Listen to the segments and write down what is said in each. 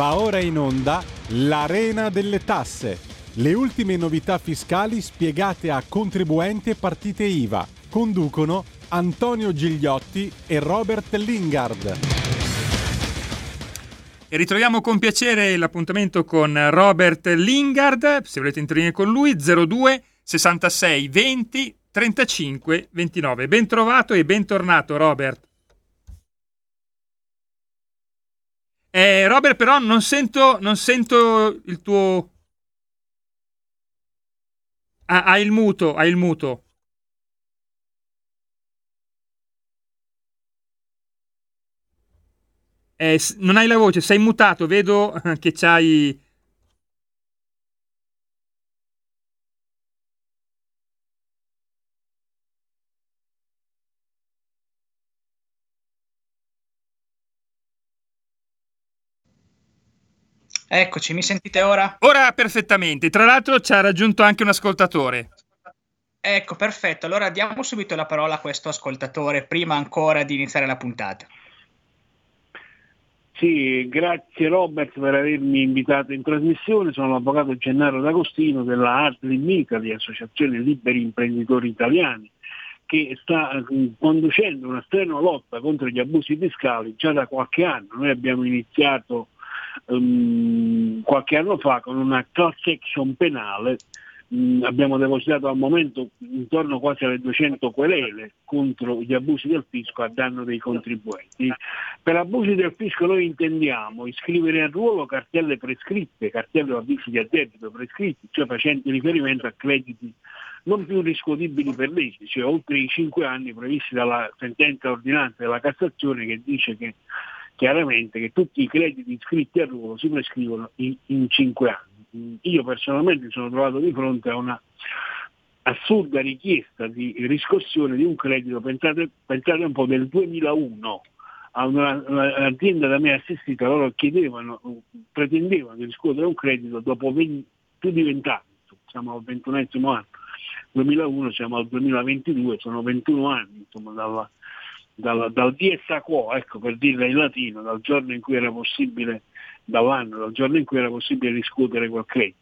Va ora in onda l'Arena delle Tasse. Le ultime novità fiscali spiegate a contribuenti e partite IVA. Conducono Antonio Gigliotti e Robert Lingard. E ritroviamo con piacere l'appuntamento con Robert Lingard, se volete intervenire con lui, 02 66 20 35 29. Ben trovato e bentornato Robert. Eh, Robert, però non sento, non sento il tuo... Ah, hai il muto, hai il muto. Eh, non hai la voce, sei mutato, vedo che c'hai Eccoci, mi sentite ora? Ora perfettamente. Tra l'altro ci ha raggiunto anche un ascoltatore. Ecco, perfetto. Allora diamo subito la parola a questo ascoltatore prima ancora di iniziare la puntata. Sì, grazie Robert per avermi invitato in trasmissione. Sono l'avvocato Gennaro D'Agostino della Artlim Italy, Associazione Liberi Imprenditori Italiani, che sta eh, conducendo una strenua lotta contro gli abusi fiscali già da qualche anno. Noi abbiamo iniziato um, qualche anno fa con una class action penale um, abbiamo depositato al momento intorno quasi alle 200 querele contro gli abusi del fisco a danno dei contribuenti. Per abusi del fisco noi intendiamo iscrivere a ruolo cartelle prescritte, cartelle o avvisi di addebito prescritti, cioè facenti riferimento a crediti non più riscuotibili per legge, cioè oltre i 5 anni previsti dalla sentenza ordinanza della Cassazione che dice che chiaramente che tutti i crediti iscritti a ruolo si prescrivono in, in 5 anni. Io personalmente mi sono trovato di fronte a una assurda richiesta di riscossione di un credito, pensate, pensate un po' del 2001, a un'azienda da me assistita, loro chiedevano, pretendevano di riscuotere un credito dopo 20, più di 20 anni, siamo al 21 anno, 2001 siamo al 2022, sono 21 anni insomma, dalla, dal, dal dies a quo, ecco per dirla in latino, dal giorno in cui era possibile, dall'anno, dal giorno in cui era possibile discutere quel credito.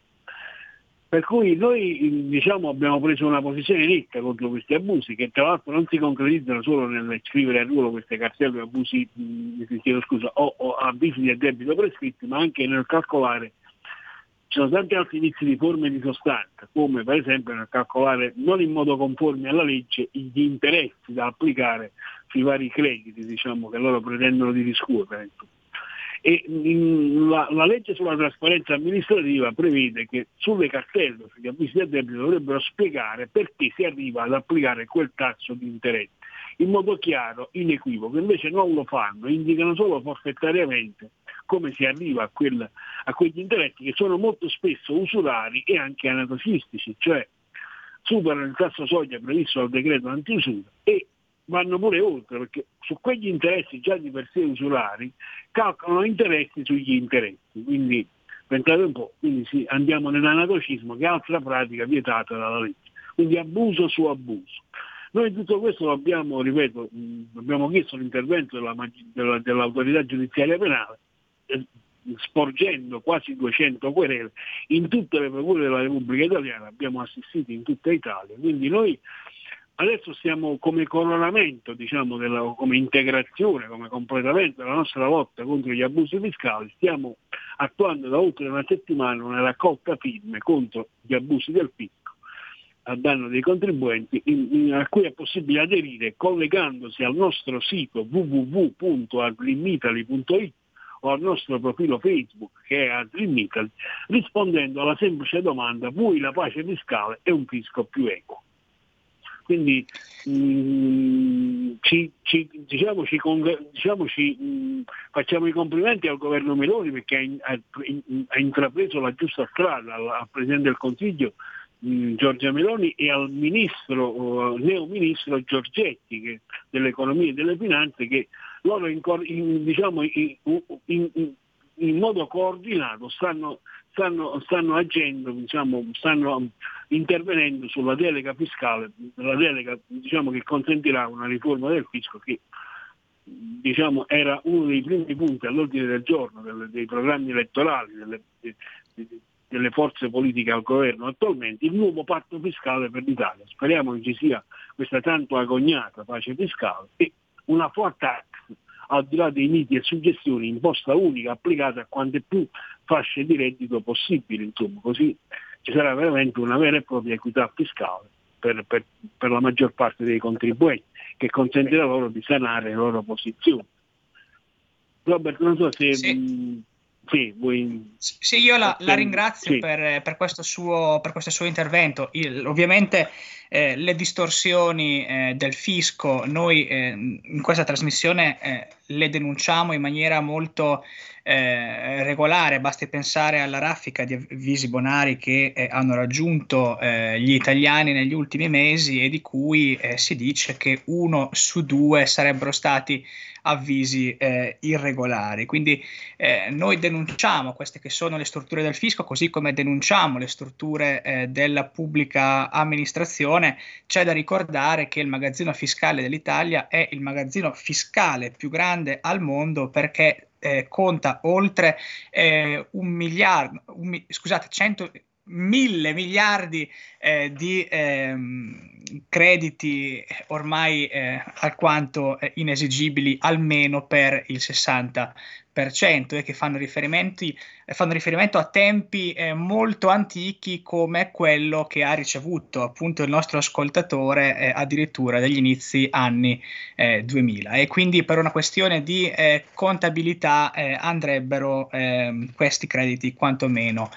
Per cui noi diciamo, abbiamo preso una posizione netta contro questi abusi che tra l'altro non si concretizzano solo nel scrivere a ruolo queste cartelle abusi, mh, scusa, o, o avvisi di addebito prescritti, ma anche nel calcolare ci sono tanti altri inizi di forme di sostanza, come per esempio nel calcolare non in modo conforme alla legge gli interessi da applicare sui vari crediti diciamo, che loro pretendono di riscuotere. E la, la, legge sulla trasparenza amministrativa prevede che sulle cartelle, sugli avvisi di addebito dovrebbero spiegare perché si arriva ad applicare quel tasso di interesse in modo chiaro, inequivoco, invece non lo fanno, indicano solo forfettariamente come si arriva a, quel, a quegli interessi che sono molto spesso usurari e anche anatocistici, cioè superano il tasso soglia previsto dal decreto antiusura e vanno pure oltre, perché su quegli interessi già di per sé usurari calcolano interessi sugli interessi. Quindi pensate un po', quindi sì, andiamo nell'anatocismo che è altra pratica vietata dalla legge. Quindi abuso su abuso. Noi tutto questo abbiamo, ripeto, abbiamo chiesto l'intervento della, della, dell'autorità giudiziaria penale sporgendo quasi 200 querele in tutte le procure della Repubblica Italiana, abbiamo assistito in tutta Italia, quindi noi adesso stiamo come coronamento, diciamo, della, come integrazione, come completamento della nostra lotta contro gli abusi fiscali, stiamo attuando da oltre una settimana una raccolta firme contro gli abusi del fisco a danno dei contribuenti in, in, a cui è possibile aderire collegandosi al nostro sito www.agrimitali.it o al nostro profilo Facebook che è Adrim Italy, rispondendo alla semplice domanda vuoi la pace fiscale e un fisco più equo. Quindi mh, mm, ci, ci, diciamo, ci, diciamo, ci mh, mm, facciamo i complimenti al governo Meloni perché ha, ha, ha intrapreso la giusta strada al, al Presidente del Consiglio mh, Giorgia Meloni e al ministro, uh, neoministro Giorgetti che, dell'economia e delle finanze che loro in, in, diciamo, in, modo coordinato stanno, stanno, stanno agendo, diciamo, stanno intervenendo sulla delega fiscale, la delega diciamo, che consentirà una riforma del fisco che diciamo, era uno dei primi punti all'ordine del giorno delle, dei programmi elettorali delle, delle, forze politiche al governo attualmente, il nuovo patto fiscale per l'Italia. Speriamo che ci sia questa tanto agognata pace fiscale e una tax al di là dei miti e suggestioni, imposta unica applicata a quante più fasce di reddito possibili, insomma, così ci sarà veramente una vera e propria equità fiscale per, per, per la maggior parte dei contribuenti, che consentirà loro di sanare le loro posizioni. Robert, non so se... Sì. Mh, sì, vuoi... sì, io la, la ringrazio sì. per, per, questo suo, per, questo suo, intervento. Il, ovviamente eh, le distorsioni eh, del fisco noi eh, in questa trasmissione eh, le denunciamo in maniera molto eh, regolare, basti pensare alla raffica di avvisi bonari che hanno raggiunto gli italiani negli ultimi mesi e di cui si dice che uno su due sarebbero stati avvisi eh, irregolari. Quindi eh, noi denunciamo queste che sono le strutture del fisco, così come denunciamo le strutture eh, della pubblica amministrazione. C'è da ricordare che il magazzino fiscale dell'Italia è il magazzino fiscale più grande al mondo perché eh, conta oltre eh, un miliardo, un, scusate, 100 mille miliardi eh, di eh, crediti ormai eh, alquanto eh, inesigibili almeno per il 60% e che fanno, fanno riferimento a tempi eh, molto antichi come quello che ha ricevuto appunto il nostro ascoltatore eh, addirittura dagli inizi anni 2000 e quindi per una questione di contabilità andrebbero ehm, questi crediti quantomeno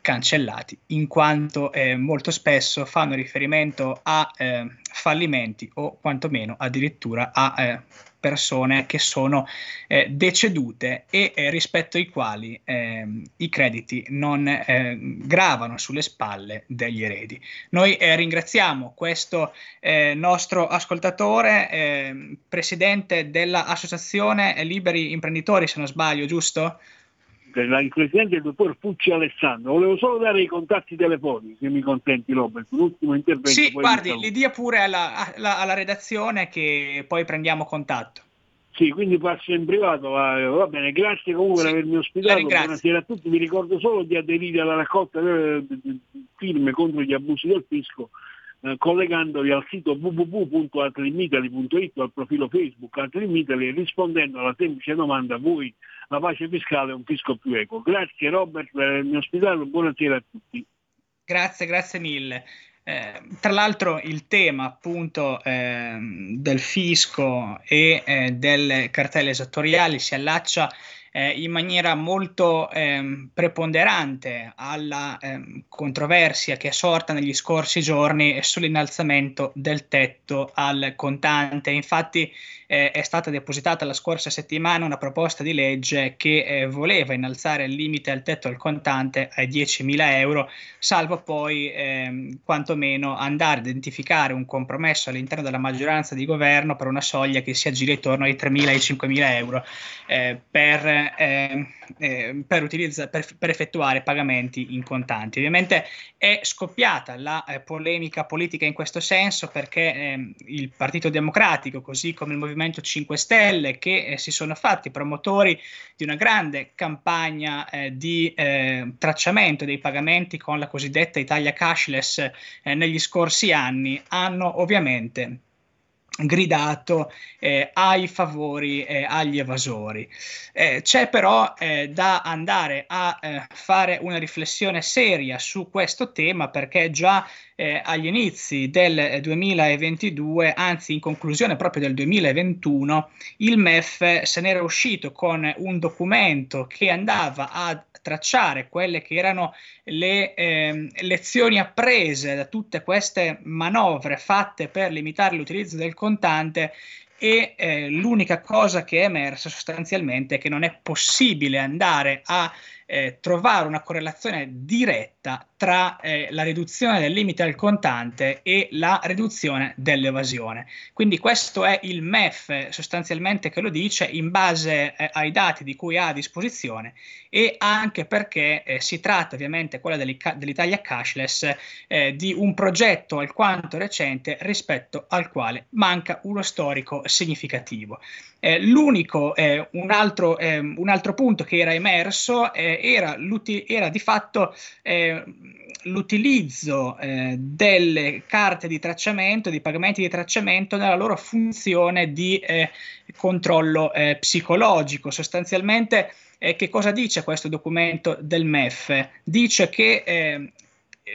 cancellati in quanto molto molto spesso fanno riferimento a eh, fallimenti o quantomeno addirittura a eh, persone che sono eh, decedute e eh, rispetto ai quali eh, i crediti non eh, gravano sulle spalle degli eredi. Noi eh, ringraziamo questo eh, nostro ascoltatore, presidente dell'associazione Liberi Imprenditori, se non sbaglio, giusto? Il presidente il dottor Fucci Alessandro. Volevo solo dare i contatti telefonici, se mi consenti Robert, un ultimo intervento. Sì, guardi, li dia pure alla, alla, alla, redazione che poi prendiamo contatto. Sì, quindi passo in privato, va, va bene, grazie comunque sì, per avermi ospitato, buonasera a tutti, vi ricordo solo di aderire alla raccolta delle firme contro gli abusi del fisco eh, collegandovi al sito www.atrimitaly.it o al profilo Facebook Atrimitaly e rispondendo alla semplice domanda voi la pace fiscale è un fisco più equo. Grazie Robert per avermi ospitato, buonasera a tutti. Grazie, grazie mille. Eh, tra l'altro il tema appunto eh, del fisco e eh, delle cartelle esattoriali si allaccia eh, in maniera molto ehm, preponderante alla ehm, controversia che è sorta negli scorsi giorni sull'innalzamento del tetto al contante. Infatti eh, è stata depositata la scorsa settimana una proposta di legge che eh, voleva innalzare il limite al tetto al contante ai 10.000 euro, salvo poi ehm, quantomeno andare a identificare un compromesso all'interno della maggioranza di governo per una soglia che si aggira intorno ai 3.000 e ai 5.000 euro eh, per eh, eh, per, utilizza- per, per, effettuare pagamenti in contanti. Ovviamente è scoppiata la eh, polemica politica in questo senso perché ehm, il Partito Democratico, così come il Movimento 5 Stelle, che eh, si sono fatti promotori di una grande campagna eh, di eh, tracciamento dei pagamenti con la cosiddetta Italia cashless negli scorsi anni, hanno ovviamente gridato eh, ai favori eh, agli evasori. Eh, c'è però eh, da andare a eh, fare una riflessione seria su questo tema perché già eh, agli inizi del 2022, anzi in conclusione proprio del 2021, il MEF se n'era uscito con un documento che andava a tracciare quelle che erano le eh, lezioni apprese da tutte queste manovre fatte per limitare l'utilizzo del contante e eh, l'unica cosa che è emersa sostanzialmente è che non è possibile andare a eh, trovare una correlazione diretta tra eh, la riduzione del limite al contante e la riduzione dell'evasione. Quindi questo è il MEF sostanzialmente che lo dice in base eh, ai dati di cui ha a disposizione e anche perché eh, si tratta ovviamente, quella dell'Italia cashless, eh, di un progetto alquanto recente rispetto al quale manca uno storico significativo. Eh, l'unico, eh, un altro, eh, un, altro, punto che era emerso eh, era, era, di fatto eh, l'utilizzo eh, delle carte di tracciamento, di pagamenti di tracciamento nella loro funzione di controllo psicologico. Sostanzialmente, che cosa dice questo documento del MEF? Dice che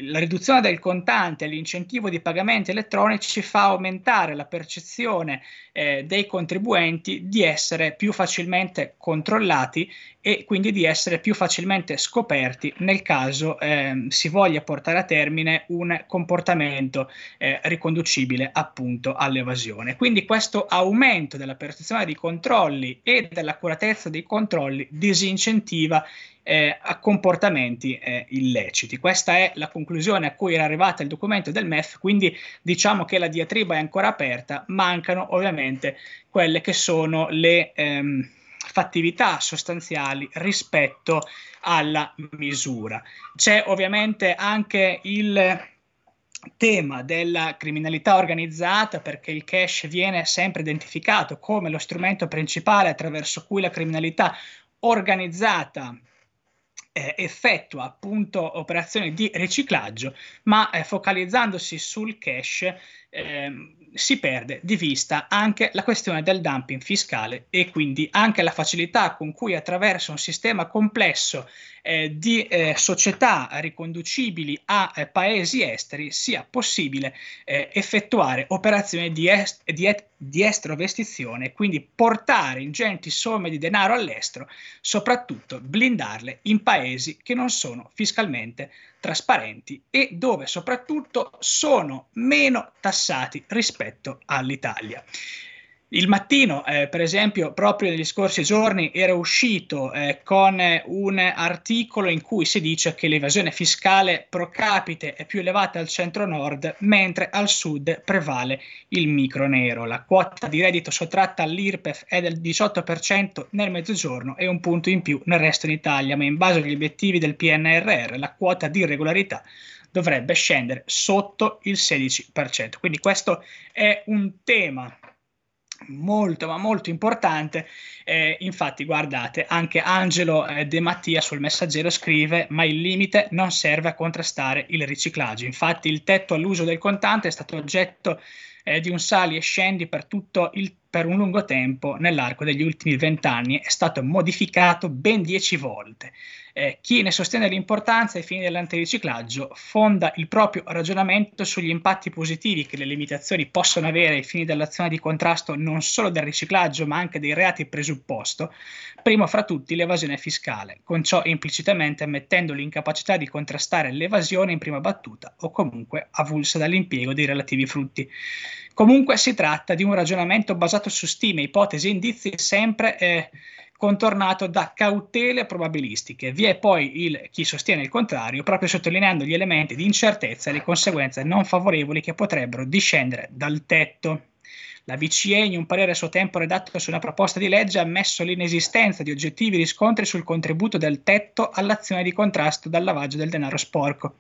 la riduzione del contante e l'incentivo di pagamenti elettronici fa aumentare la percezione eh, dei contribuenti di essere più facilmente controllati e quindi di essere più facilmente scoperti nel caso eh, si voglia portare a termine un comportamento eh, riconducibile appunto all'evasione. Quindi questo aumento della percezione dei controlli e dell'accuratezza dei controlli disincentiva eh, a comportamenti eh, illeciti. Questa è la conclusione a cui era arrivata il documento del MEF, quindi diciamo che la diatriba è ancora aperta, mancano ovviamente quelle che sono le ehm, fattività sostanziali rispetto alla misura. C'è ovviamente anche il tema della criminalità organizzata perché il cash viene sempre identificato come lo strumento principale attraverso cui la criminalità organizzata effettua appunto operazioni di riciclaggio, ma eh, focalizzandosi sul cash eh, si perde di vista anche la questione del dumping fiscale e quindi anche la facilità con cui attraverso un sistema complesso eh, di eh, società riconducibili a eh, paesi esteri sia possibile eh, effettuare operazioni di, est- di, et- di estrovestizione, quindi portare ingenti somme di denaro all'estero, soprattutto blindarle in paesi che non sono fiscalmente trasparenti e dove soprattutto sono meno tassati rispetto all'Italia. Il mattino, eh, per esempio, proprio negli scorsi giorni era uscito eh, con un articolo in cui si dice che l'evasione fiscale pro capite è più elevata al centro-nord, mentre al sud prevale il micro nero. La quota di reddito sottratta all'IRPEF è del 18% nel mezzogiorno e un punto in più nel resto d'Italia, ma in base agli obiettivi del PNRR la quota di irregolarità dovrebbe scendere sotto il 16%. Quindi questo è un tema molto ma molto importante. Eh, infatti guardate anche Angelo eh, De Mattia sul messaggero scrive ma il limite non serve a contrastare il riciclaggio infatti il tetto all'uso del contante è stato oggetto eh, di un sali e scendi per, il, per un lungo tempo nell'arco degli ultimi vent'anni. È stato modificato ben dieci volte eh, chi ne sostiene l'importanza ai fini dell'antiriciclaggio fonda il proprio ragionamento sugli impatti positivi che le limitazioni possono avere ai fini dell'azione di contrasto non solo del riciclaggio ma anche dei reati presupposto, primo fra tutti l'evasione fiscale, con ciò implicitamente ammettendo l'incapacità di contrastare l'evasione in prima battuta o comunque avulsa dall'impiego dei relativi frutti. Comunque si tratta di un ragionamento basato su stime, ipotesi e indizi sempre eh, contornato da cautele probabilistiche. Vi è poi il chi sostiene il contrario, proprio sottolineando gli elementi di incertezza e le conseguenze non favorevoli che potrebbero discendere dal tetto. La BCE, in un parere a suo tempo redatto su una proposta di legge, ha ammesso l'inesistenza di oggettivi riscontri sul contributo del tetto all'azione di contrasto dal lavaggio del denaro sporco.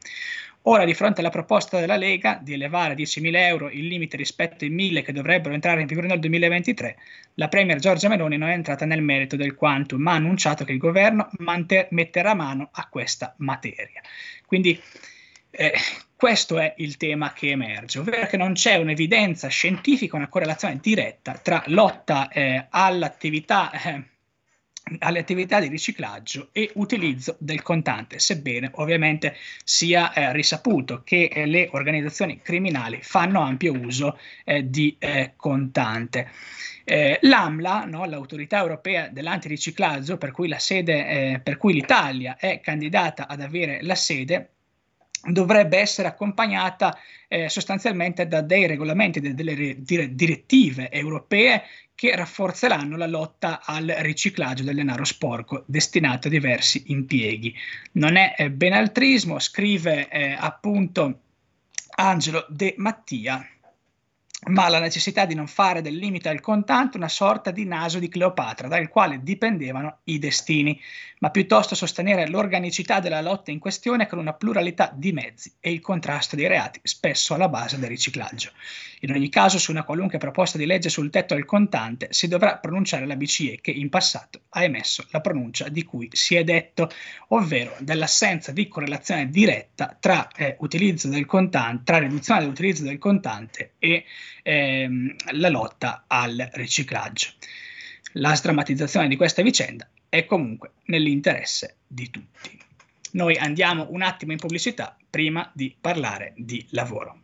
Ora, di fronte alla proposta della Lega di elevare a 10.000 euro il limite rispetto ai 1.000 che dovrebbero entrare in vigore nel 2023, la Premier Giorgia Meloni non è entrata nel merito del quantum, ma ha annunciato che il governo mante- metterà mano a questa materia. Quindi eh, questo è il tema che emerge, ovvero che non c'è un'evidenza scientifica, una correlazione diretta tra lotta eh, all'attività. Eh, alle attività di riciclaggio e utilizzo del contante, sebbene ovviamente sia eh, risaputo che eh, le organizzazioni criminali fanno ampio uso eh, di eh, contante. Eh, L'AMLA, no, l'autorità europea dell'antiriciclaggio, per cui, sede, eh, per cui l'Italia è candidata ad avere la sede, dovrebbe essere accompagnata eh, sostanzialmente da dei regolamenti, da delle direttive europee che rafforzeranno la lotta al riciclaggio del denaro sporco destinato a diversi impieghi. Non è eh, benaltrismo, scrive eh, appunto Angelo De Mattia ma la necessità di non fare del limite al contante una sorta di naso di Cleopatra, dal quale dipendevano i destini, ma piuttosto sostenere l'organicità della lotta in questione con una pluralità di mezzi e il contrasto dei reati, spesso alla base del riciclaggio. In ogni caso, su una qualunque proposta di legge sul tetto al contante si dovrà pronunciare la BCE che in passato ha emesso la pronuncia di cui si è detto, ovvero dell'assenza di correlazione diretta tra eh, del contante, tra riduzione dell'utilizzo del contante e ehm, la lotta al riciclaggio. La sdrammatizzazione di questa vicenda è comunque nell'interesse di tutti. Noi andiamo un attimo in pubblicità prima di parlare di lavoro.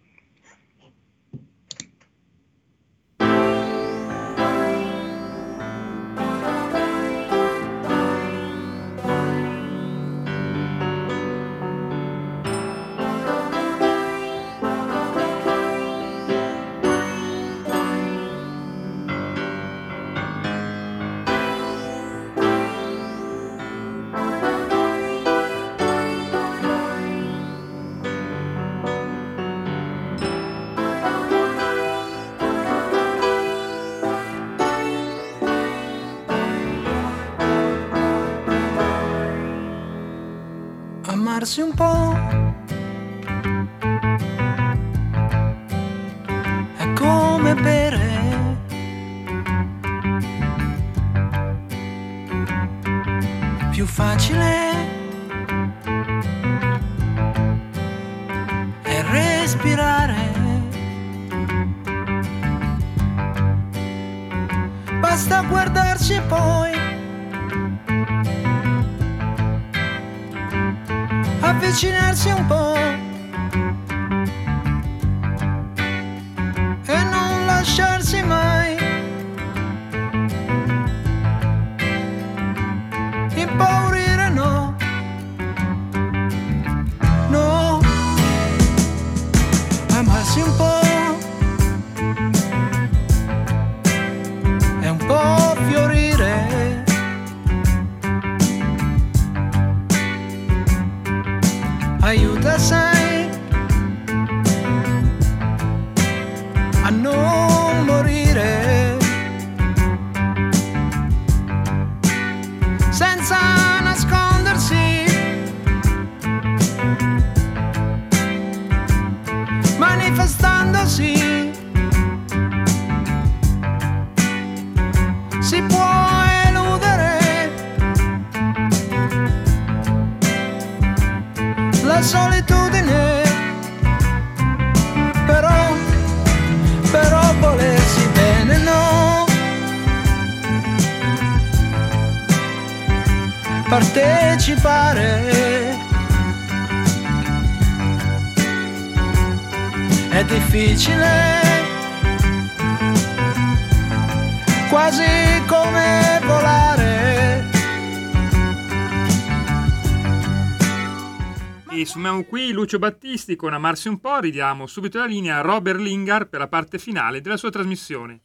Un po' avvicinarsi un po' difficile, quasi come volare. E sumiamo qui Lucio Battisti con Amarsi un po', ridiamo subito la linea a Robert Lingard per la parte finale della sua trasmissione.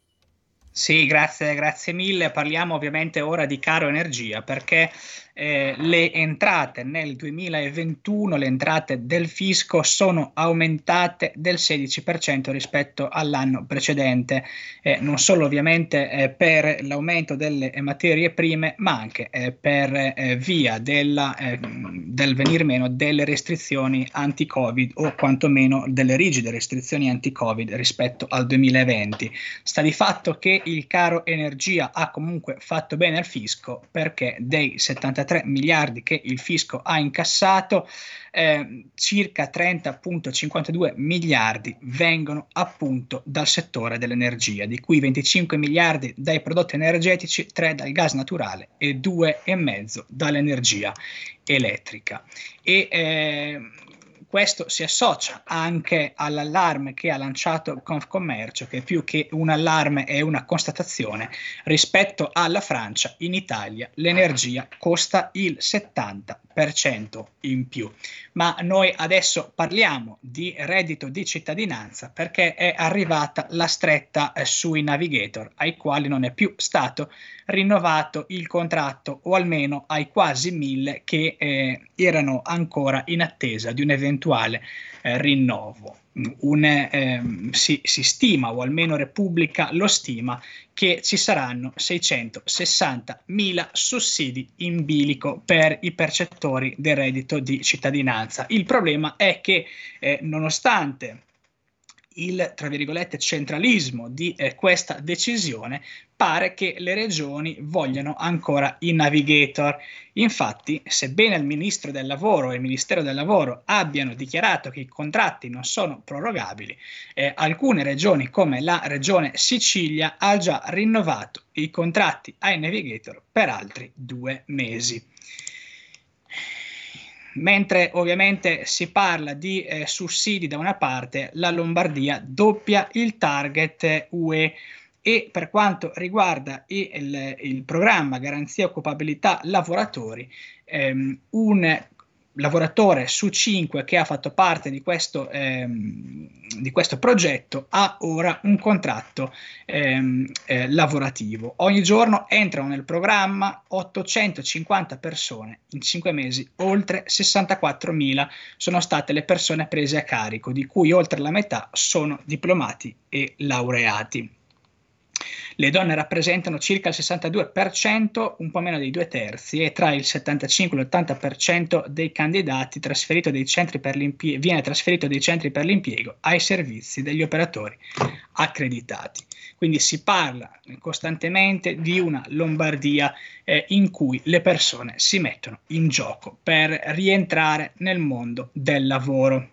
Sì, grazie, grazie mille. Parliamo ovviamente ora di caro energia perché eh, le entrate nel 2021, le entrate del fisco sono aumentate del 16% rispetto all'anno precedente, eh, non solo ovviamente eh, per l'aumento delle materie prime, ma anche eh, per eh, via della, eh, del venir meno delle restrizioni anti-Covid o quantomeno delle rigide restrizioni anti-Covid rispetto al 2020. Sta di fatto che il caro energia ha comunque fatto bene al fisco perché dei 73 33 miliardi che il fisco ha incassato, eh, circa 30,52 miliardi vengono appunto dal settore dell'energia, di cui 25 miliardi dai prodotti energetici, 3 dal gas naturale e 2,5 dall'energia elettrica. E, eh, questo si associa anche all'allarme che ha lanciato Confcommercio, che più che un allarme è una constatazione. Rispetto alla Francia, in Italia l'energia costa il 70 30% in più. Ma noi adesso parliamo di reddito di cittadinanza perché è arrivata la stretta eh, sui navigator ai quali non è più stato rinnovato il contratto o almeno ai quasi mille che eh, erano ancora in attesa di un eventuale eh, rinnovo. Un, ehm, si, si, stima, o almeno Repubblica lo stima, che ci saranno 660 mila sussidi in bilico per i percettori del reddito di cittadinanza. Il problema è che eh, nonostante il tra virgolette centralismo di eh, questa decisione, pare che le regioni vogliano ancora i navigator. Infatti, sebbene il ministro del lavoro e il ministero del lavoro abbiano dichiarato che i contratti non sono prorogabili, eh, alcune regioni come la regione Sicilia ha già rinnovato i contratti ai navigator per altri due mesi mentre ovviamente si parla di eh, sussidi da una parte, la Lombardia doppia il target UE e. Per quanto riguarda il, il programma Garanzia Occupabilità Lavoratori, ehm, un lavoratore su cinque che ha fatto parte di questo, ehm, di questo progetto ha ora un contratto ehm, eh, lavorativo. Ogni giorno entrano nel programma 850 persone, in cinque mesi oltre 64.000 sono state le persone prese a carico, di cui oltre la metà sono diplomati e laureati. Le donne rappresentano circa il 62%, un po' meno dei due terzi, e tra il 75 e l'80% dei candidati viene trasferito dai centri per l'impiego ai servizi degli operatori accreditati. Quindi si parla costantemente di una Lombardia eh, in cui le persone si mettono in gioco per rientrare nel mondo del lavoro.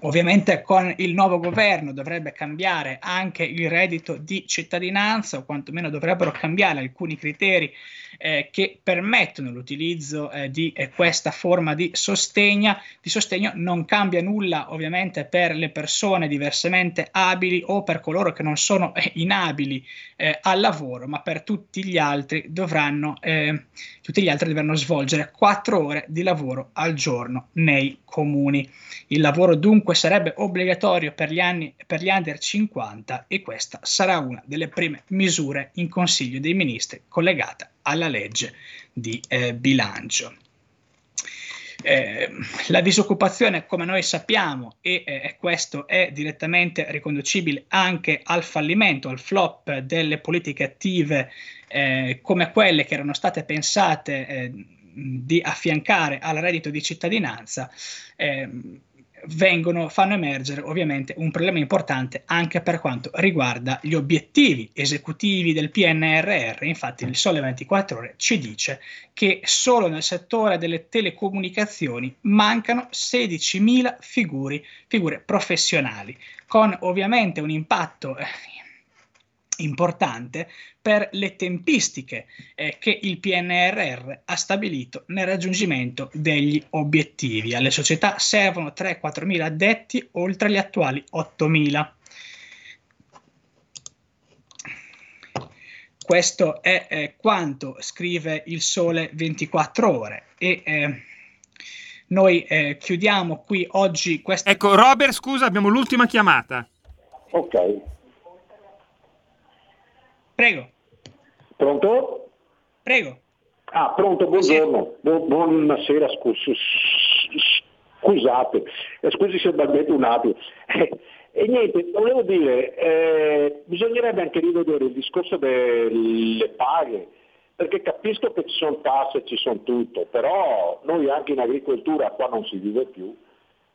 Ovviamente con il nuovo governo dovrebbe cambiare anche il reddito di cittadinanza o quantomeno dovrebbero cambiare alcuni criteri eh, che permettono l'utilizzo eh, di eh, questa forma di sostegno. di sostegno. Non cambia nulla ovviamente per le persone diversamente abili o per coloro che non sono eh, inabili eh, al lavoro, ma per tutti gli altri dovranno, eh, tutti gli altri dovranno svolgere quattro ore di lavoro al giorno nei comuni. Il lavoro dunque sarebbe obbligatorio per gli, anni, per gli under 50 e questa sarà una delle prime misure in Consiglio dei Ministri collegata alla legge di eh, bilancio. Eh, la disoccupazione, come noi sappiamo, e eh, questo è direttamente riconducibile anche al fallimento, al flop delle politiche attive eh, come quelle che erano state pensate eh, di affiancare al reddito di cittadinanza, ehm, vengono, fanno emergere ovviamente un problema importante anche per quanto riguarda gli obiettivi esecutivi del PNRR. Infatti il Sole 24 ore ci dice che solo nel settore delle telecomunicazioni mancano 16.000 figure, figure professionali, con ovviamente un impatto eh, importante per le tempistiche eh, che il PNRR ha stabilito nel raggiungimento degli obiettivi. Alle società servono 3-4 mila addetti oltre gli attuali 8 mila. Questo è eh, quanto scrive il Sole 24 ore e eh, noi eh, chiudiamo qui oggi questa... Ecco, Robert, scusa, abbiamo l'ultima chiamata. Ok. Prego. Pronto? Prego. Ah, pronto, buongiorno. Bu- buonasera, scusi. Scusate, eh, scusi se ho sbagliato un attimo. E niente, volevo dire, eh, bisognerebbe anche rivedere il discorso delle paghe, perché capisco che ci sono tasse, ci sono tutto, però noi anche in agricoltura qua non si vive più,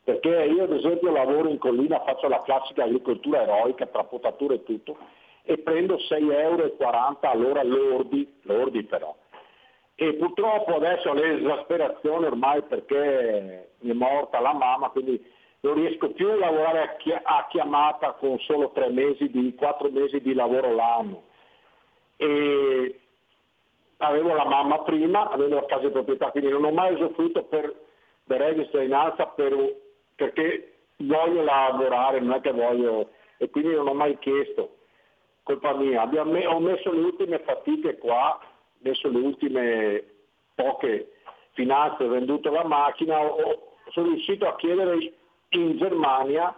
perché io ad esempio lavoro in collina, faccio la classica agricoltura eroica tra potatura e tutto, e prendo 6,40 euro all'ora lordi, lordi però. E purtroppo adesso l'esasperazione ormai perché mi è morta la mamma, quindi non riesco più a lavorare a, chi- a chiamata con solo tre mesi di, quattro mesi di lavoro l'anno. E avevo la mamma prima, avevo la casa di proprietà, quindi non ho mai usufruito per, per reddito in alza per, perché voglio lavorare, non è che voglio, e quindi non ho mai chiesto colpa mia. Abbiamo, ho messo le ultime fatiche qua, messo le ultime poche finanze venduto la macchina, ho, sono riuscito a chiedere in Germania,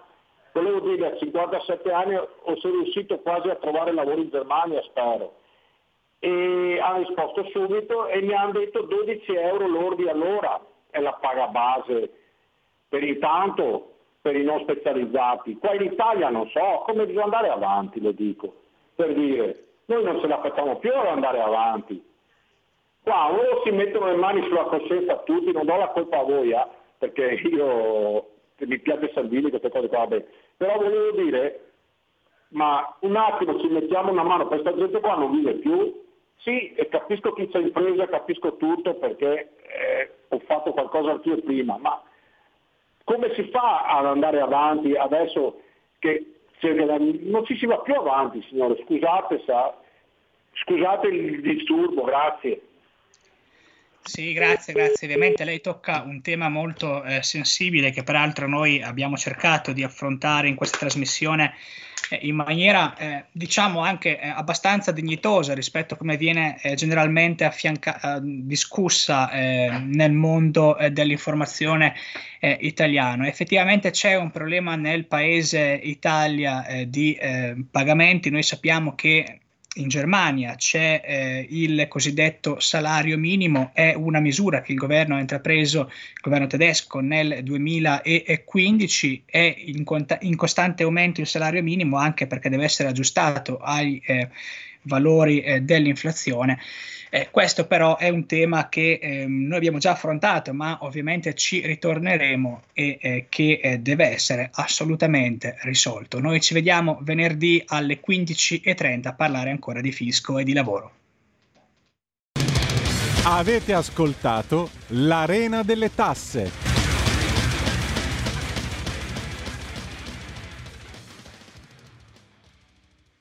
volevo dire a 57 anni ho sono riuscito quasi a trovare lavoro in Germania, spero. E ha risposto subito e mi hanno detto 12 euro lordi all'ora è la paga base per intanto per i non specializzati. Qua in Italia non so come bisogna andare avanti, lo dico, per dire, noi non ce la facciamo più ad andare avanti. Qua o si mettono le mani sulla coscienza tutti, non do la colpa a voi, eh, perché io mi piace Salvini, queste cose qua, beh. però volevo dire, ma un attimo ci mettiamo una mano, questa gente qua non vive più, sì, e capisco chi c'è impresa, capisco tutto perché eh, ho fatto qualcosa anch'io prima, ma come si fa ad andare avanti adesso che non ci si va più avanti, signore, scusate, sa, scusate il disturbo, grazie. Sì, grazie, grazie. Ovviamente lei tocca un tema molto eh, sensibile che peraltro noi abbiamo cercato di affrontare in questa trasmissione eh, in maniera eh, diciamo anche eh, abbastanza dignitosa rispetto a come viene eh, generalmente affianca- discussa nel mondo dell'informazione italiano. Effettivamente c'è un problema nel paese Italia di pagamenti, noi sappiamo che in Germania c'è eh, il cosiddetto salario minimo, è una misura che il governo ha intrapreso, il governo tedesco nel 2015, è in, cont- in costante aumento il salario minimo anche perché deve essere aggiustato ai eh, valori eh, dell'inflazione. Eh, questo però è un tema che eh, noi abbiamo già affrontato, ma ovviamente ci ritorneremo e eh, che eh, deve essere assolutamente risolto. Noi ci vediamo venerdì alle 15.30 a parlare ancora di fisco e di lavoro. Avete ascoltato l'Arena delle Tasse.